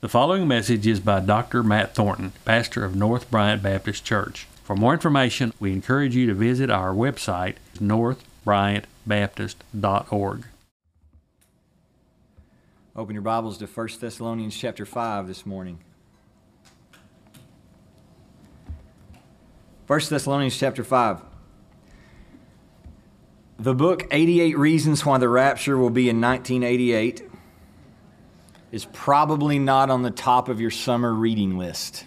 The following message is by Dr. Matt Thornton, pastor of North Bryant Baptist Church. For more information, we encourage you to visit our website, northbryantbaptist.org. Open your Bibles to 1 Thessalonians chapter 5 this morning. 1 Thessalonians chapter 5. The book 88 Reasons Why the Rapture Will Be in 1988 is probably not on the top of your summer reading list.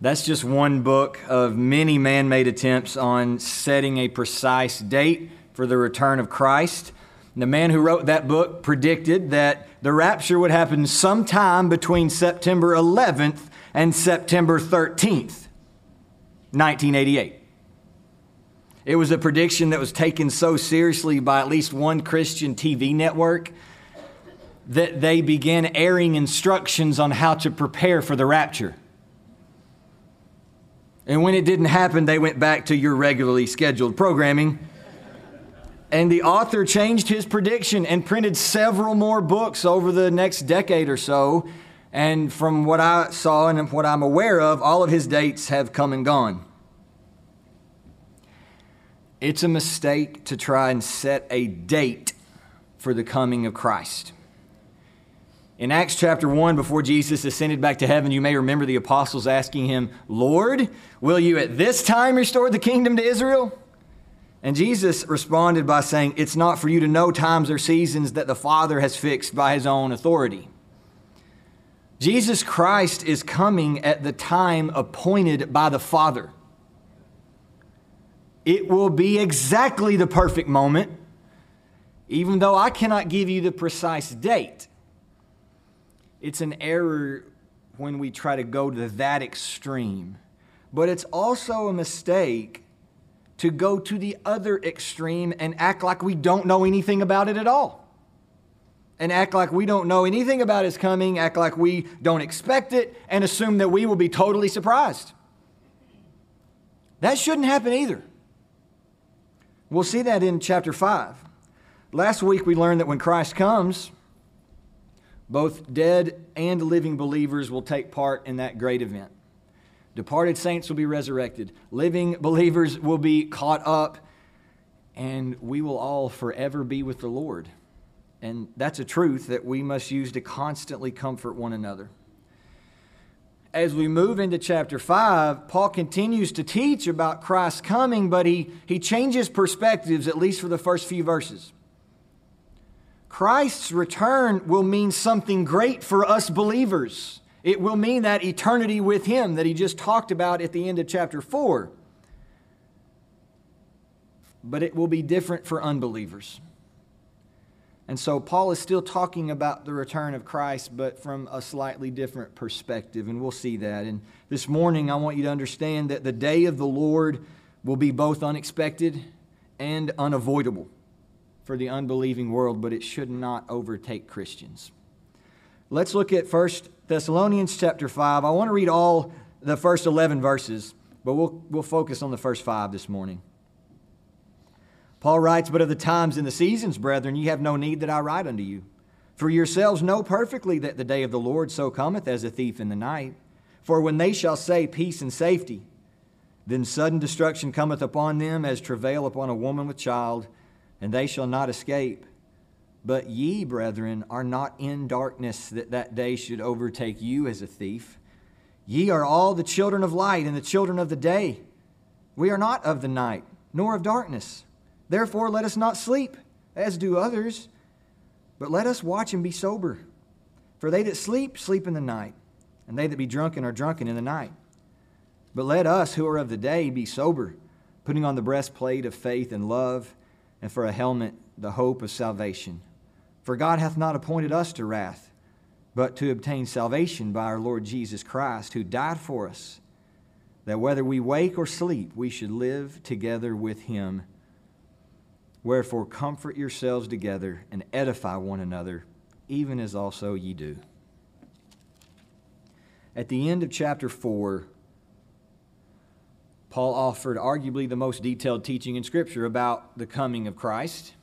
That's just one book of many man made attempts on setting a precise date for the return of Christ. The man who wrote that book predicted that the rapture would happen sometime between September 11th and September 13th, 1988. It was a prediction that was taken so seriously by at least one Christian TV network that they began airing instructions on how to prepare for the rapture. And when it didn't happen, they went back to your regularly scheduled programming. And the author changed his prediction and printed several more books over the next decade or so. And from what I saw and what I'm aware of, all of his dates have come and gone. It's a mistake to try and set a date for the coming of Christ. In Acts chapter 1, before Jesus ascended back to heaven, you may remember the apostles asking him, Lord, will you at this time restore the kingdom to Israel? And Jesus responded by saying, It's not for you to know times or seasons that the Father has fixed by his own authority. Jesus Christ is coming at the time appointed by the Father. It will be exactly the perfect moment, even though I cannot give you the precise date. It's an error when we try to go to that extreme. But it's also a mistake to go to the other extreme and act like we don't know anything about it at all. And act like we don't know anything about his coming, act like we don't expect it, and assume that we will be totally surprised. That shouldn't happen either. We'll see that in chapter 5. Last week we learned that when Christ comes, both dead and living believers will take part in that great event. Departed saints will be resurrected, living believers will be caught up, and we will all forever be with the Lord. And that's a truth that we must use to constantly comfort one another. As we move into chapter 5, Paul continues to teach about Christ's coming, but he, he changes perspectives, at least for the first few verses. Christ's return will mean something great for us believers. It will mean that eternity with Him that he just talked about at the end of chapter 4. But it will be different for unbelievers. And so Paul is still talking about the return of Christ, but from a slightly different perspective, and we'll see that. And this morning, I want you to understand that the day of the Lord will be both unexpected and unavoidable for the unbelieving world, but it should not overtake Christians. Let's look at 1 Thessalonians chapter 5. I want to read all the first 11 verses, but we'll, we'll focus on the first five this morning. Paul writes, But of the times and the seasons, brethren, ye have no need that I write unto you. For yourselves know perfectly that the day of the Lord so cometh as a thief in the night. For when they shall say peace and safety, then sudden destruction cometh upon them as travail upon a woman with child and they shall not escape. But ye, brethren, are not in darkness that that day should overtake you as a thief. Ye are all the children of light and the children of the day. We are not of the night, nor of darkness. Therefore, let us not sleep, as do others, but let us watch and be sober. For they that sleep, sleep in the night, and they that be drunken are drunken in the night. But let us who are of the day be sober, putting on the breastplate of faith and love and for a helmet the hope of salvation. For God hath not appointed us to wrath, but to obtain salvation by our Lord Jesus Christ, who died for us, that whether we wake or sleep, we should live together with him. Wherefore, comfort yourselves together and edify one another, even as also ye do. At the end of chapter 4, Paul offered arguably the most detailed teaching in Scripture about the coming of Christ.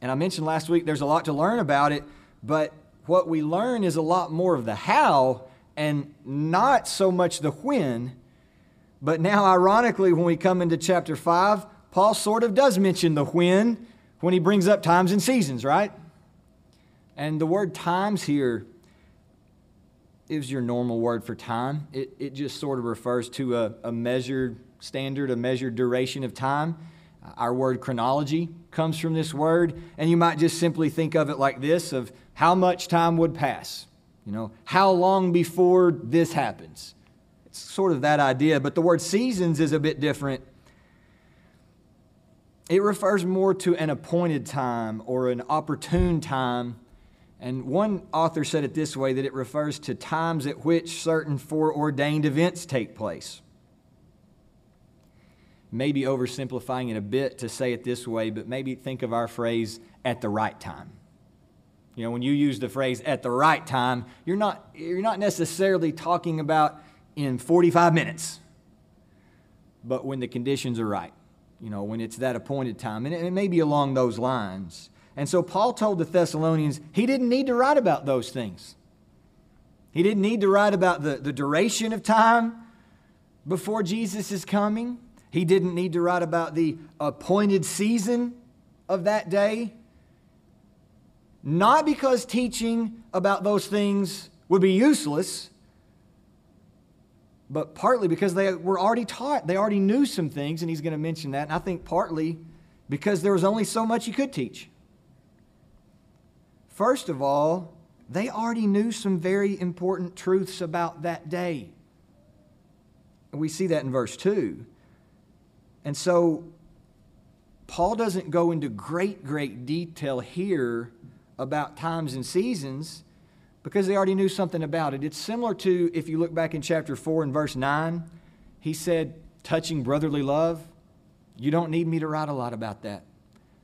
And I mentioned last week there's a lot to learn about it, but what we learn is a lot more of the how and not so much the when. But now, ironically, when we come into chapter 5, Paul sort of does mention the when when he brings up times and seasons, right? And the word times here is your normal word for time. It, it just sort of refers to a, a measured standard, a measured duration of time. Our word chronology comes from this word, and you might just simply think of it like this of how much time would pass. You know, how long before this happens? It's sort of that idea, but the word seasons is a bit different. It refers more to an appointed time or an opportune time. And one author said it this way that it refers to times at which certain foreordained events take place. Maybe oversimplifying it a bit to say it this way, but maybe think of our phrase at the right time. You know, when you use the phrase at the right time, you're not, you're not necessarily talking about in 45 minutes, but when the conditions are right, you know, when it's that appointed time. And it, it may be along those lines. And so Paul told the Thessalonians he didn't need to write about those things. He didn't need to write about the, the duration of time before Jesus is coming. He didn't need to write about the appointed season of that day. Not because teaching about those things would be useless, but partly because they were already taught. They already knew some things, and he's going to mention that. And I think partly because there was only so much he could teach. First of all, they already knew some very important truths about that day. We see that in verse 2. And so, Paul doesn't go into great, great detail here about times and seasons because they already knew something about it. It's similar to if you look back in chapter 4 and verse 9, he said, touching brotherly love. You don't need me to write a lot about that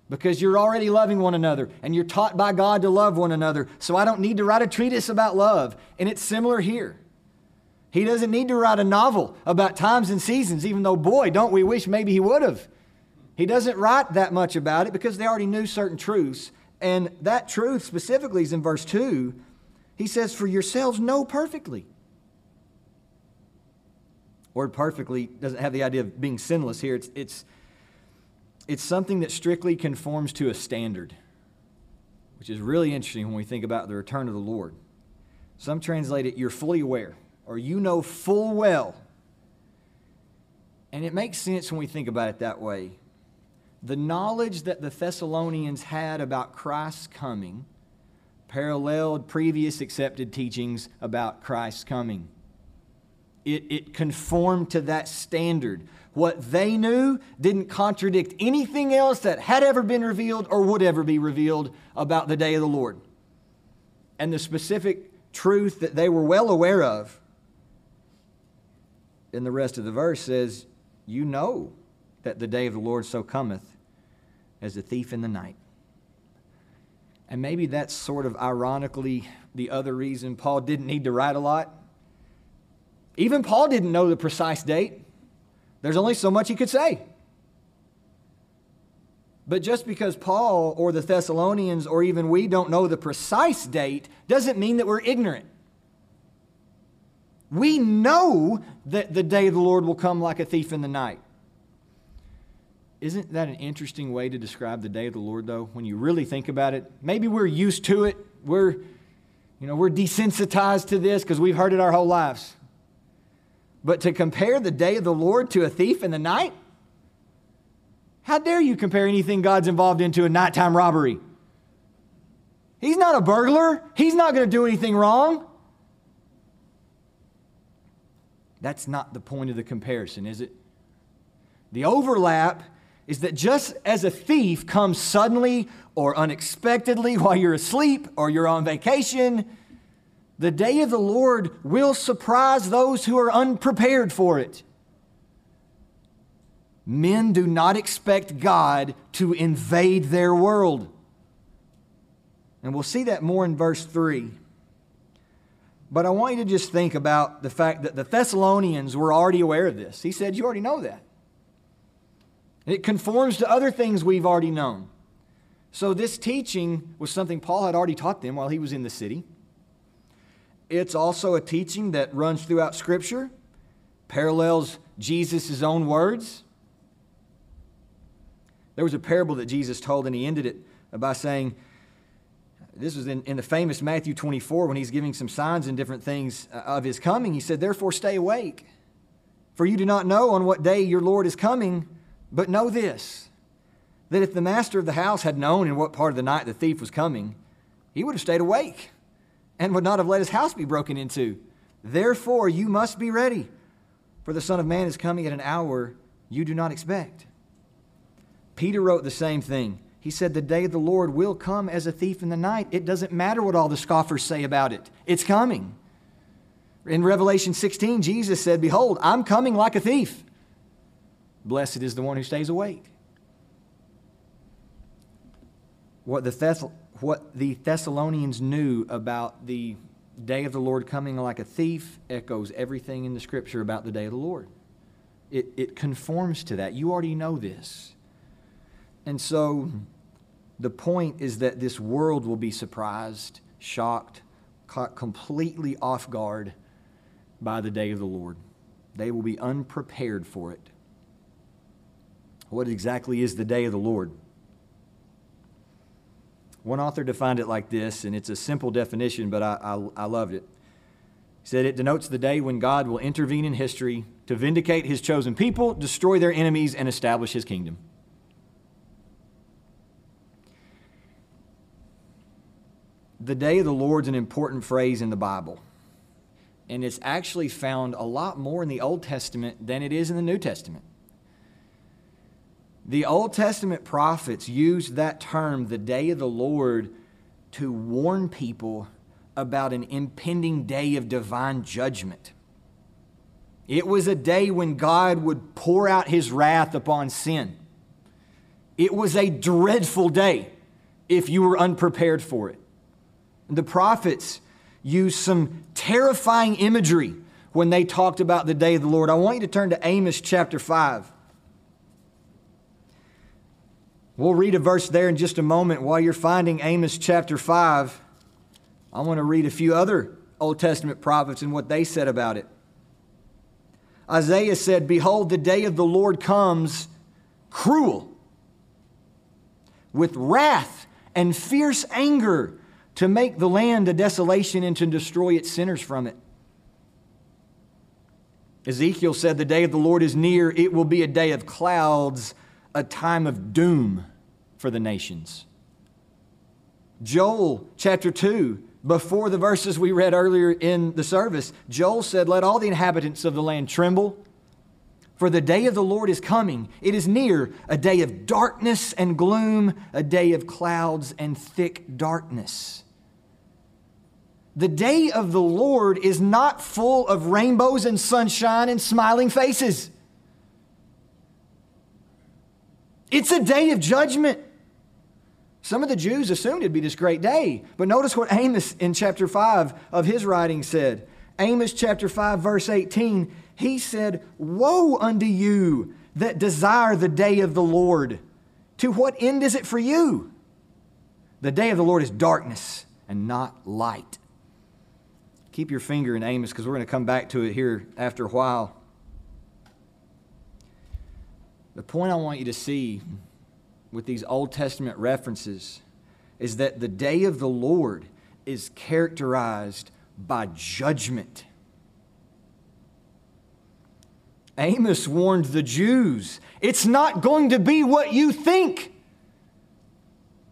because you're already loving one another and you're taught by God to love one another. So I don't need to write a treatise about love. And it's similar here. He doesn't need to write a novel about times and seasons, even though, boy, don't we wish maybe he would have. He doesn't write that much about it because they already knew certain truths. And that truth specifically is in verse 2 he says, For yourselves know perfectly. Word perfectly doesn't have the idea of being sinless here. It's, it's, it's something that strictly conforms to a standard, which is really interesting when we think about the return of the Lord. Some translate it, you're fully aware, or you know full well. And it makes sense when we think about it that way. The knowledge that the Thessalonians had about Christ's coming paralleled previous accepted teachings about Christ's coming. It, it conformed to that standard. What they knew didn't contradict anything else that had ever been revealed or would ever be revealed about the day of the Lord. And the specific truth that they were well aware of in the rest of the verse says, You know that the day of the Lord so cometh as a thief in the night. And maybe that's sort of ironically the other reason Paul didn't need to write a lot. Even Paul didn't know the precise date. There's only so much he could say. But just because Paul or the Thessalonians or even we don't know the precise date doesn't mean that we're ignorant. We know that the day of the Lord will come like a thief in the night. Isn't that an interesting way to describe the day of the Lord, though, when you really think about it? Maybe we're used to it. We're, you know, we're desensitized to this because we've heard it our whole lives. But to compare the day of the Lord to a thief in the night? How dare you compare anything God's involved into a nighttime robbery? He's not a burglar. He's not going to do anything wrong. That's not the point of the comparison, is it? The overlap is that just as a thief comes suddenly or unexpectedly while you're asleep or you're on vacation, the day of the Lord will surprise those who are unprepared for it. Men do not expect God to invade their world. And we'll see that more in verse 3. But I want you to just think about the fact that the Thessalonians were already aware of this. He said, You already know that. It conforms to other things we've already known. So, this teaching was something Paul had already taught them while he was in the city. It's also a teaching that runs throughout Scripture, parallels Jesus' own words. There was a parable that Jesus told, and he ended it by saying, this was in, in the famous Matthew 24 when he's giving some signs and different things uh, of his coming. He said, Therefore, stay awake, for you do not know on what day your Lord is coming, but know this that if the master of the house had known in what part of the night the thief was coming, he would have stayed awake and would not have let his house be broken into. Therefore, you must be ready, for the Son of Man is coming at an hour you do not expect. Peter wrote the same thing. He said, The day of the Lord will come as a thief in the night. It doesn't matter what all the scoffers say about it, it's coming. In Revelation 16, Jesus said, Behold, I'm coming like a thief. Blessed is the one who stays awake. What the, Thess- what the Thessalonians knew about the day of the Lord coming like a thief echoes everything in the scripture about the day of the Lord. It, it conforms to that. You already know this. And so the point is that this world will be surprised, shocked, caught completely off guard by the day of the Lord. They will be unprepared for it. What exactly is the day of the Lord? One author defined it like this, and it's a simple definition, but I, I, I loved it. He said it denotes the day when God will intervene in history to vindicate his chosen people, destroy their enemies, and establish his kingdom. The day of the Lord's an important phrase in the Bible. And it's actually found a lot more in the Old Testament than it is in the New Testament. The Old Testament prophets used that term, the day of the Lord, to warn people about an impending day of divine judgment. It was a day when God would pour out his wrath upon sin. It was a dreadful day if you were unprepared for it. The prophets used some terrifying imagery when they talked about the day of the Lord. I want you to turn to Amos chapter 5. We'll read a verse there in just a moment. While you're finding Amos chapter 5, I want to read a few other Old Testament prophets and what they said about it. Isaiah said, Behold, the day of the Lord comes cruel, with wrath and fierce anger to make the land a desolation and to destroy its sinners from it. Ezekiel said, The day of the Lord is near. It will be a day of clouds a time of doom for the nations. Joel chapter 2, before the verses we read earlier in the service, Joel said, Let all the inhabitants of the land tremble, for the day of the Lord is coming. It is near, a day of darkness and gloom, a day of clouds and thick darkness. The day of the Lord is not full of rainbows and sunshine and smiling faces. It's a day of judgment. Some of the Jews assumed it'd be this great day, but notice what Amos in chapter 5 of his writing said. Amos chapter 5, verse 18, he said, Woe unto you that desire the day of the Lord. To what end is it for you? The day of the Lord is darkness and not light. Keep your finger in Amos because we're going to come back to it here after a while. The point I want you to see with these Old Testament references is that the day of the Lord is characterized by judgment. Amos warned the Jews it's not going to be what you think.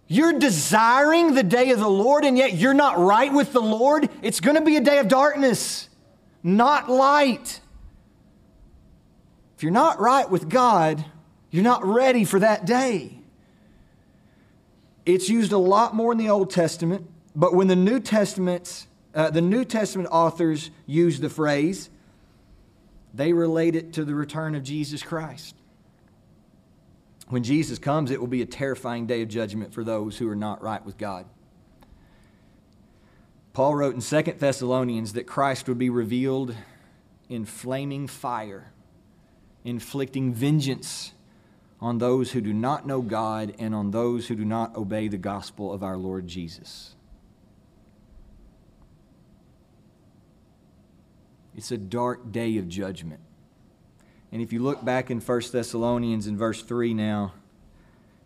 You're desiring the day of the Lord, and yet you're not right with the Lord. It's going to be a day of darkness, not light. If you're not right with God, you're not ready for that day. It's used a lot more in the Old Testament, but when the New Testament's uh, the New Testament authors use the phrase, they relate it to the return of Jesus Christ. When Jesus comes, it will be a terrifying day of judgment for those who are not right with God. Paul wrote in 2 Thessalonians that Christ would be revealed in flaming fire, inflicting vengeance on those who do not know God and on those who do not obey the gospel of our Lord Jesus. It's a dark day of judgment. And if you look back in 1 Thessalonians in verse 3 now,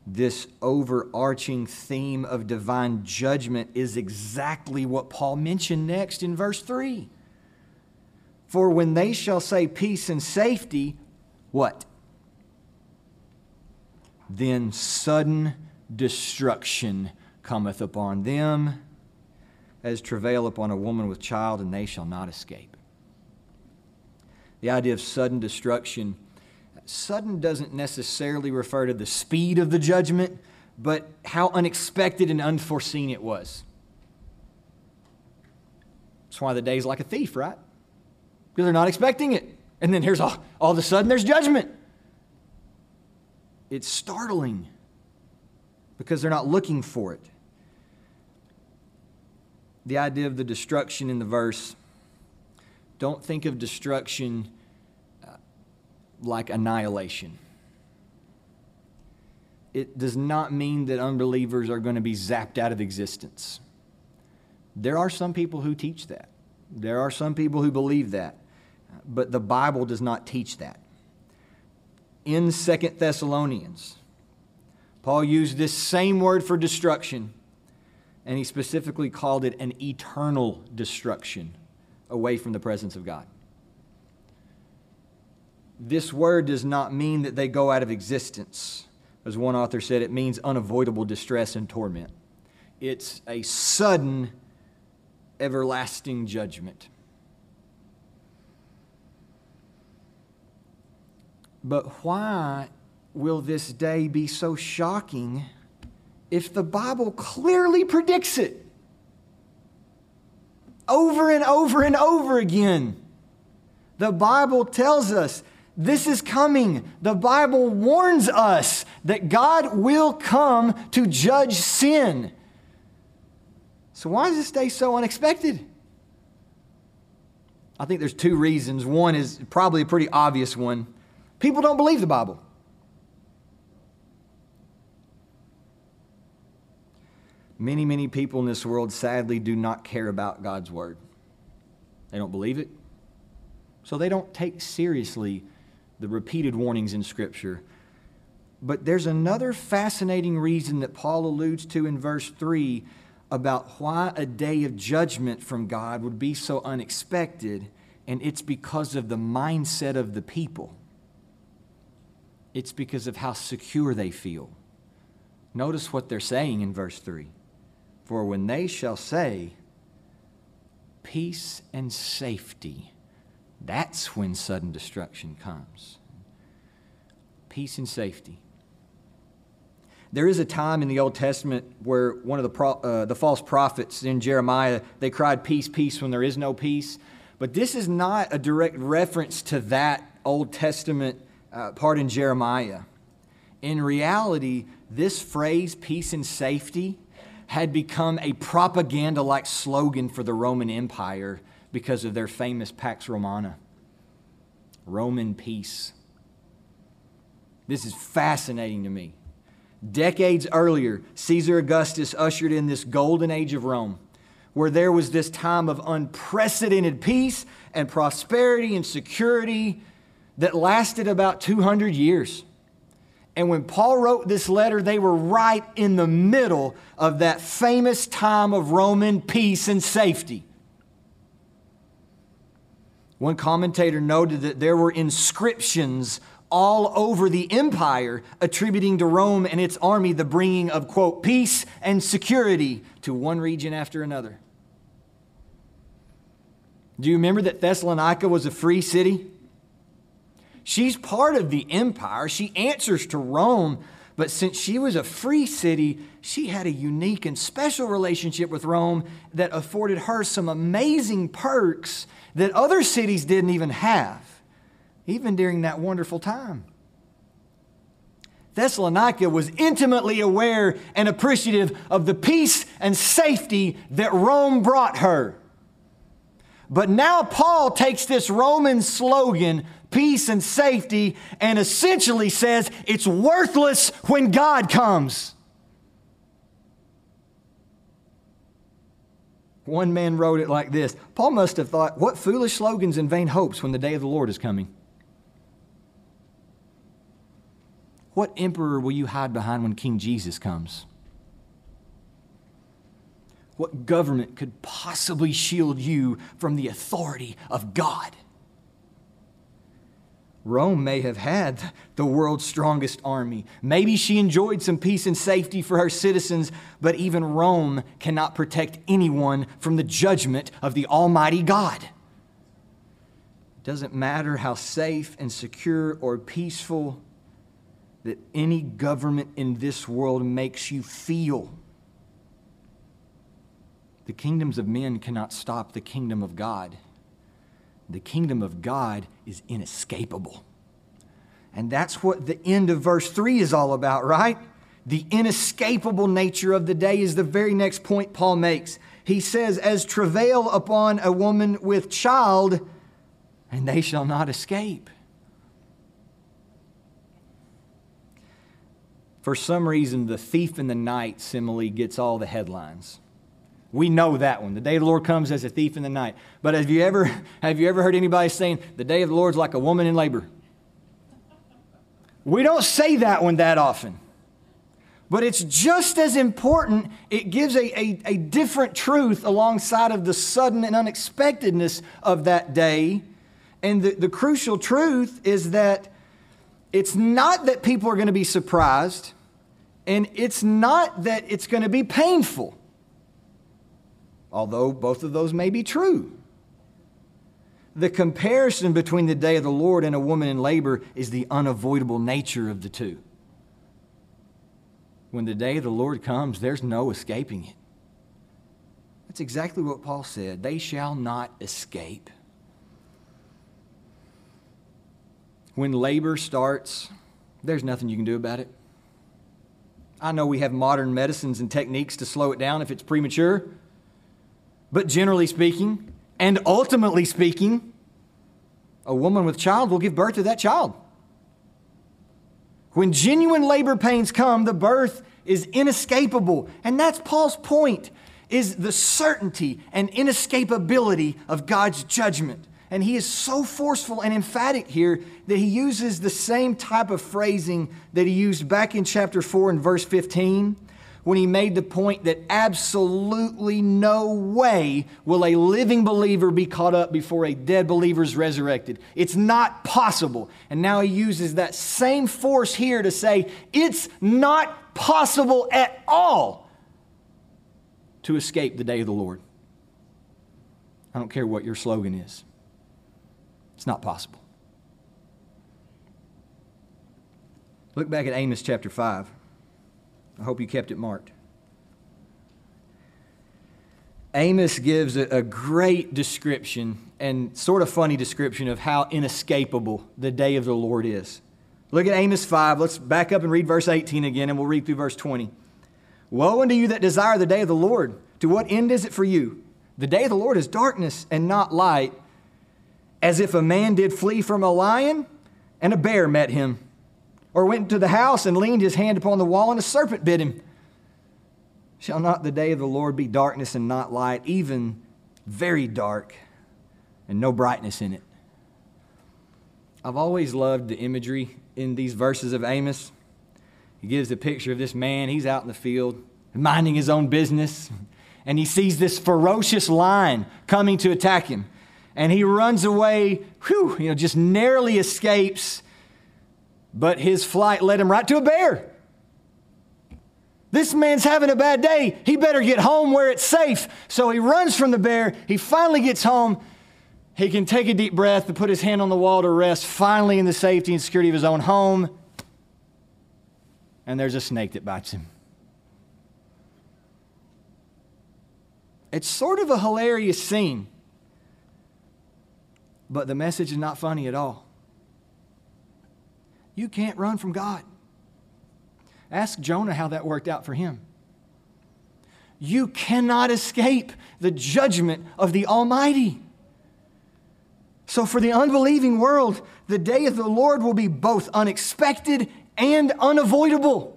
this overarching theme of divine judgment is exactly what Paul mentioned next in verse 3. For when they shall say peace and safety, what? Then sudden destruction cometh upon them as travail upon a woman with child, and they shall not escape. The idea of sudden destruction, sudden doesn't necessarily refer to the speed of the judgment, but how unexpected and unforeseen it was. That's why the day's like a thief, right? Because they're not expecting it. And then here's all, all of a sudden there's judgment. It's startling because they're not looking for it. The idea of the destruction in the verse, don't think of destruction uh, like annihilation. It does not mean that unbelievers are going to be zapped out of existence. There are some people who teach that. There are some people who believe that. But the Bible does not teach that. In Second Thessalonians, Paul used this same word for destruction, and he specifically called it an eternal destruction away from the presence of God. This word does not mean that they go out of existence. As one author said, it means unavoidable distress and torment. It's a sudden, everlasting judgment. But why will this day be so shocking if the Bible clearly predicts it? Over and over and over again. The Bible tells us this is coming. The Bible warns us that God will come to judge sin. So, why is this day so unexpected? I think there's two reasons. One is probably a pretty obvious one people don't believe the Bible. Many, many people in this world sadly do not care about God's Word. They don't believe it. So they don't take seriously the repeated warnings in Scripture. But there's another fascinating reason that Paul alludes to in verse 3 about why a day of judgment from God would be so unexpected, and it's because of the mindset of the people. It's because of how secure they feel. Notice what they're saying in verse 3 For when they shall say, Peace and safety, that's when sudden destruction comes. Peace and safety. There is a time in the Old Testament where one of the, pro, uh, the false prophets in Jeremiah, they cried, Peace, peace, when there is no peace. But this is not a direct reference to that Old Testament uh, part in Jeremiah. In reality, this phrase, peace and safety, had become a propaganda like slogan for the Roman Empire because of their famous Pax Romana Roman peace. This is fascinating to me. Decades earlier, Caesar Augustus ushered in this golden age of Rome where there was this time of unprecedented peace and prosperity and security that lasted about 200 years. And when Paul wrote this letter, they were right in the middle of that famous time of Roman peace and safety. One commentator noted that there were inscriptions all over the empire attributing to Rome and its army the bringing of, quote, peace and security to one region after another. Do you remember that Thessalonica was a free city? She's part of the empire. She answers to Rome, but since she was a free city, she had a unique and special relationship with Rome that afforded her some amazing perks that other cities didn't even have, even during that wonderful time. Thessalonica was intimately aware and appreciative of the peace and safety that Rome brought her. But now Paul takes this Roman slogan, peace and safety, and essentially says it's worthless when God comes. One man wrote it like this Paul must have thought, What foolish slogans and vain hopes when the day of the Lord is coming? What emperor will you hide behind when King Jesus comes? What government could possibly shield you from the authority of God? Rome may have had the world's strongest army. Maybe she enjoyed some peace and safety for her citizens, but even Rome cannot protect anyone from the judgment of the Almighty God. It doesn't matter how safe and secure or peaceful that any government in this world makes you feel. The kingdoms of men cannot stop the kingdom of God the kingdom of God is inescapable. And that's what the end of verse 3 is all about, right? The inescapable nature of the day is the very next point Paul makes. He says, As travail upon a woman with child, and they shall not escape. For some reason, the thief in the night simile gets all the headlines. We know that one. The day of the Lord comes as a thief in the night. But have you ever, have you ever heard anybody saying, the day of the Lord's like a woman in labor? We don't say that one that often. But it's just as important. It gives a, a, a different truth alongside of the sudden and unexpectedness of that day. And the, the crucial truth is that it's not that people are going to be surprised, and it's not that it's going to be painful although both of those may be true. The comparison between the day of the Lord and a woman in labor is the unavoidable nature of the two. When the day of the Lord comes, there's no escaping it. That's exactly what Paul said. They shall not escape. When labor starts, there's nothing you can do about it. I know we have modern medicines and techniques to slow it down if it's premature. But generally speaking, and ultimately speaking, a woman with child will give birth to that child. When genuine labor pains come, the birth is inescapable. And that's Paul's point is the certainty and inescapability of God's judgment. And he is so forceful and emphatic here that he uses the same type of phrasing that he used back in chapter 4 and verse 15 when he made the point that absolutely no way will a living believer be caught up before a dead believer is resurrected. It's not possible. And now he uses that same force here to say it's not possible at all to escape the day of the Lord. I don't care what your slogan is, it's not possible. Look back at Amos chapter 5. I hope you kept it marked. Amos gives a, great description and sort of funny description of how inescapable the day of the Lord is. Look at Amos 5. Let's back up and read verse 18 again, and we'll read through verse 20. Woe unto you that desire the day of the Lord! To what end is it for you? The day of the Lord is darkness and not light, as if a man did flee from a lion and a bear met him or went into the house and leaned his hand upon the wall, and a serpent bit him. Shall not the day of the Lord be darkness and not light, even very dark, and no brightness in it? I've always loved the imagery in these verses of Amos. He gives a picture of this man, he's out in the field, minding his own business, and he sees this ferocious lion coming to attack him. And he runs away, whew, you know, just narrowly escapes but his flight led him right to a bear. This man's having a bad day. He better get home where it's safe. So he runs from the bear. He finally gets home. He can take a deep breath and put his hand on the wall to rest, finally in the safety and security of his own home. And there's a snake that bites him. It's sort of a hilarious scene, but the message is not funny at all. You can't run from God. Ask Jonah how that worked out for him. You cannot escape the judgment of the Almighty. So, for the unbelieving world, the day of the Lord will be both unexpected and unavoidable.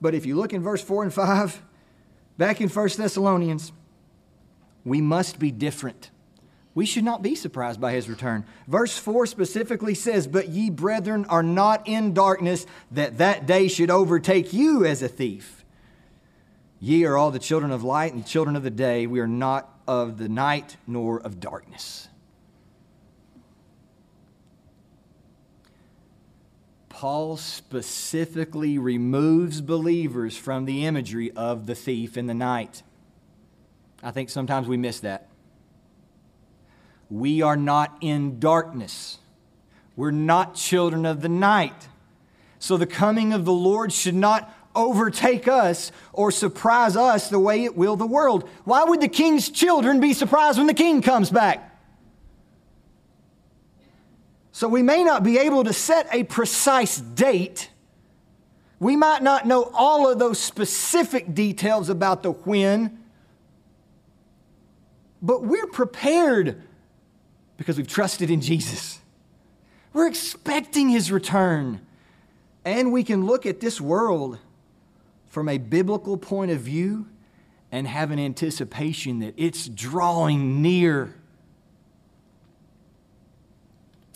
But if you look in verse 4 and 5, back in 1 Thessalonians, We must be different. We should not be surprised by his return. Verse 4 specifically says, But ye, brethren, are not in darkness, that that day should overtake you as a thief. Ye are all the children of light and children of the day. We are not of the night nor of darkness. Paul specifically removes believers from the imagery of the thief in the night. I think sometimes we miss that. We are not in darkness. We're not children of the night. So the coming of the Lord should not overtake us or surprise us the way it will the world. Why would the king's children be surprised when the king comes back? So we may not be able to set a precise date. We might not know all of those specific details about the when, but we're prepared because we've trusted in Jesus. We're expecting his return. And we can look at this world from a biblical point of view and have an anticipation that it's drawing near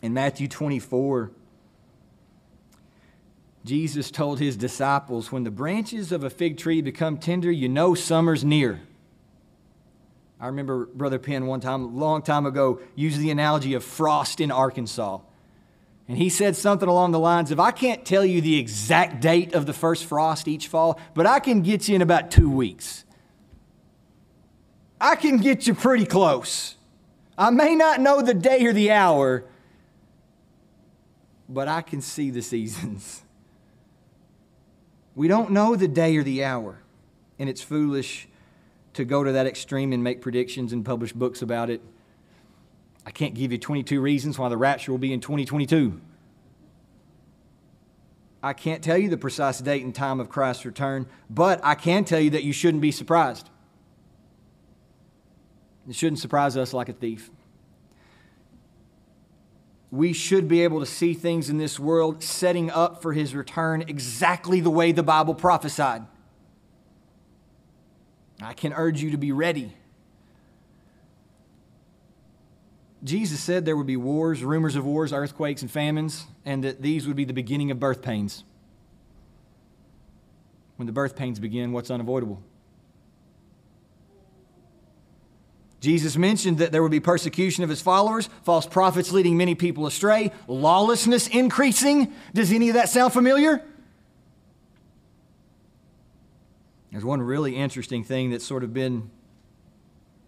in Matthew 24, Jesus told his disciples, When the branches of a fig tree become tender, you know summer's near. I remember Brother Penn one time, long time ago, used the analogy of frost in Arkansas. And he said something along the lines of I can't tell you the exact date of the first frost each fall, but I can get you in about two weeks. I can get you pretty close. I may not know the day or the hour, but I can see the seasons. We don't know the day or the hour, and it's foolish to go to that extreme and make predictions and publish books about it. I can't give you 22 reasons why the rapture will be in 2022. I can't tell you the precise date and time of Christ's return, but I can tell you that you shouldn't be surprised. It shouldn't surprise us like a thief we should be able to see things in this world setting up for his return exactly the way the Bible prophesied. I can urge you to be ready. Jesus said there would be wars, rumors of wars, earthquakes, and famines, and that these would be the beginning of birth pains. When the birth pains begin, what's unavoidable? Jesus mentioned that there would be persecution of his followers, false prophets leading many people astray, lawlessness increasing. Does any of that sound familiar? There's one really interesting thing that's sort of been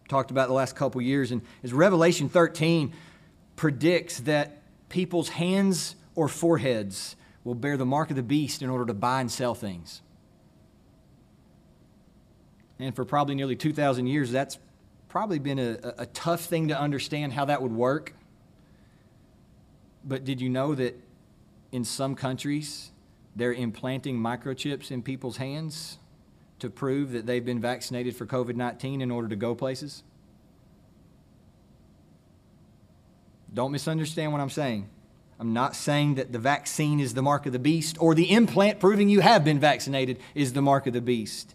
talked about the last couple years, and is Revelation 13 predicts that people's hands or foreheads will bear the mark of the beast in order to buy and sell things. And for probably nearly 2,000 years, that's probably been a, a tough thing to understand how that would work. But did you know that in some countries they're implanting microchips in people's hands to prove that they've been vaccinated for COVID 19 in order to go places? Don't misunderstand what I'm saying. I'm not saying that the vaccine is the mark of the beast or the implant proving you have been vaccinated is the mark of the beast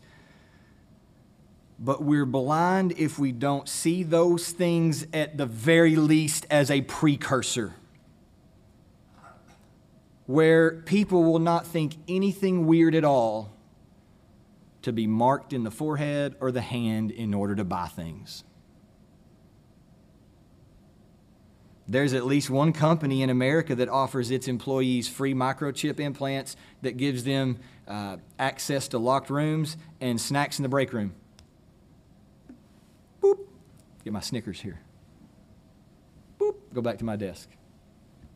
but we're blind if we don't see those things at the very least as a precursor. Where people will not think anything weird at all to be marked in the forehead or the hand in order to buy things. There's at least one company in America that offers its employees free microchip implants that gives them uh, access to locked rooms and snacks in the break room. Boop. Get my Snickers here. Boop, go back to my desk.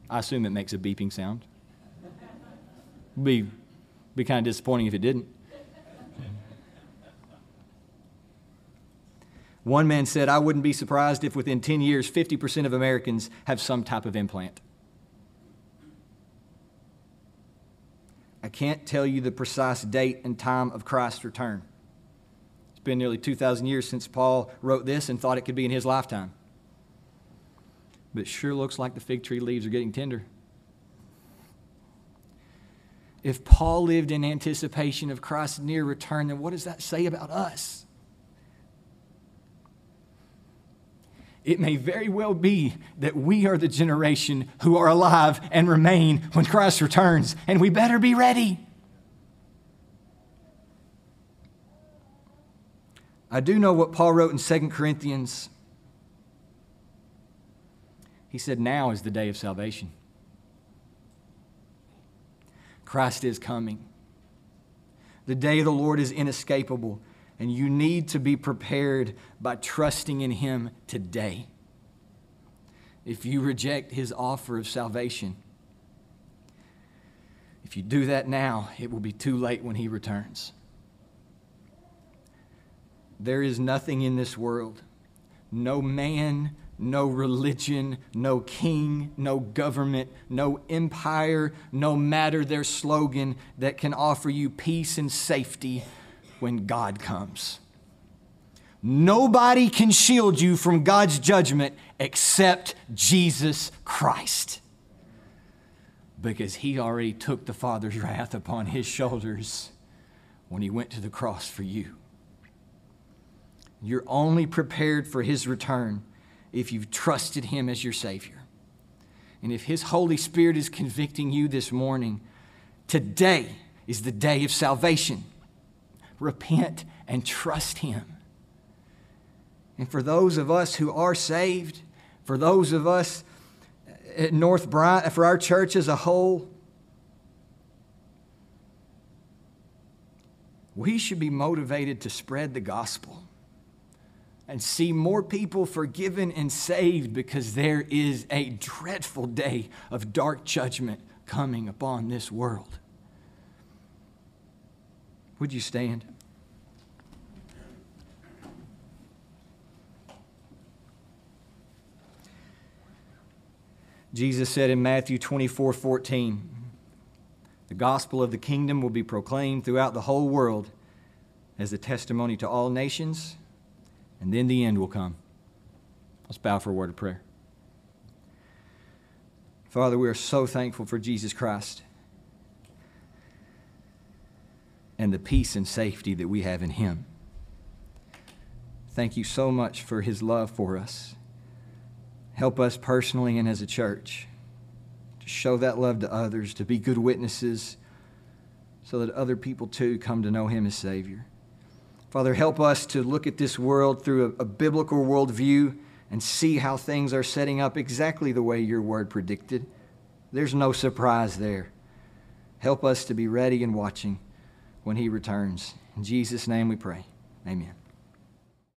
I assume it makes a beeping sound. Be, be kind of disappointing if it didn't. One man said, I wouldn't be surprised if within 10 years, 50% of Americans have some type of implant. I can't tell you the precise date and time of Christ's return It's been nearly 2,000 years since Paul wrote this and thought it could be in his lifetime. But it sure looks like the fig tree leaves are getting tender. If Paul lived in anticipation of Christ's near return, then what does that say about us? It may very well be that we are the generation who are alive and remain when Christ returns, and we better be ready. I do know what Paul wrote in 2 Corinthians. He said, Now is the day of salvation. Christ is coming. The day of the Lord is inescapable, and you need to be prepared by trusting in Him today. If you reject His offer of salvation, if you do that now, it will be too late when He returns. There is nothing in this world, no man, no religion, no king, no government, no empire, no matter their slogan, that can offer you peace and safety when God comes. Nobody can shield you from God's judgment except Jesus Christ. Because he already took the Father's wrath upon his shoulders when he went to the cross for you. You're only prepared for his return if you've trusted him as your Savior. And if his Holy Spirit is convicting you this morning, today is the day of salvation. Repent and trust him. And for those of us who are saved, for those of us at North Bryant, for our church as a whole, we should be motivated to spread the gospel and see more people forgiven and saved because there is a dreadful day of dark judgment coming upon this world. Would you stand? Jesus said in Matthew 24 14, the gospel of the kingdom will be proclaimed throughout the whole world as a testimony to all nations and then the end will come. Let's bow for a word of prayer. Father, we are so thankful for Jesus Christ and the peace and safety that we have in Him. Thank you so much for His love for us. Help us personally and as a church to show that love to others, to be good witnesses, so that other people too come to know Him as Savior. Father, help us to look at this world through a, a, biblical worldview and see how things are setting up exactly the way your word predicted. There's no surprise there. Help us to be ready and watching when he returns. In Jesus' name we pray. Amen.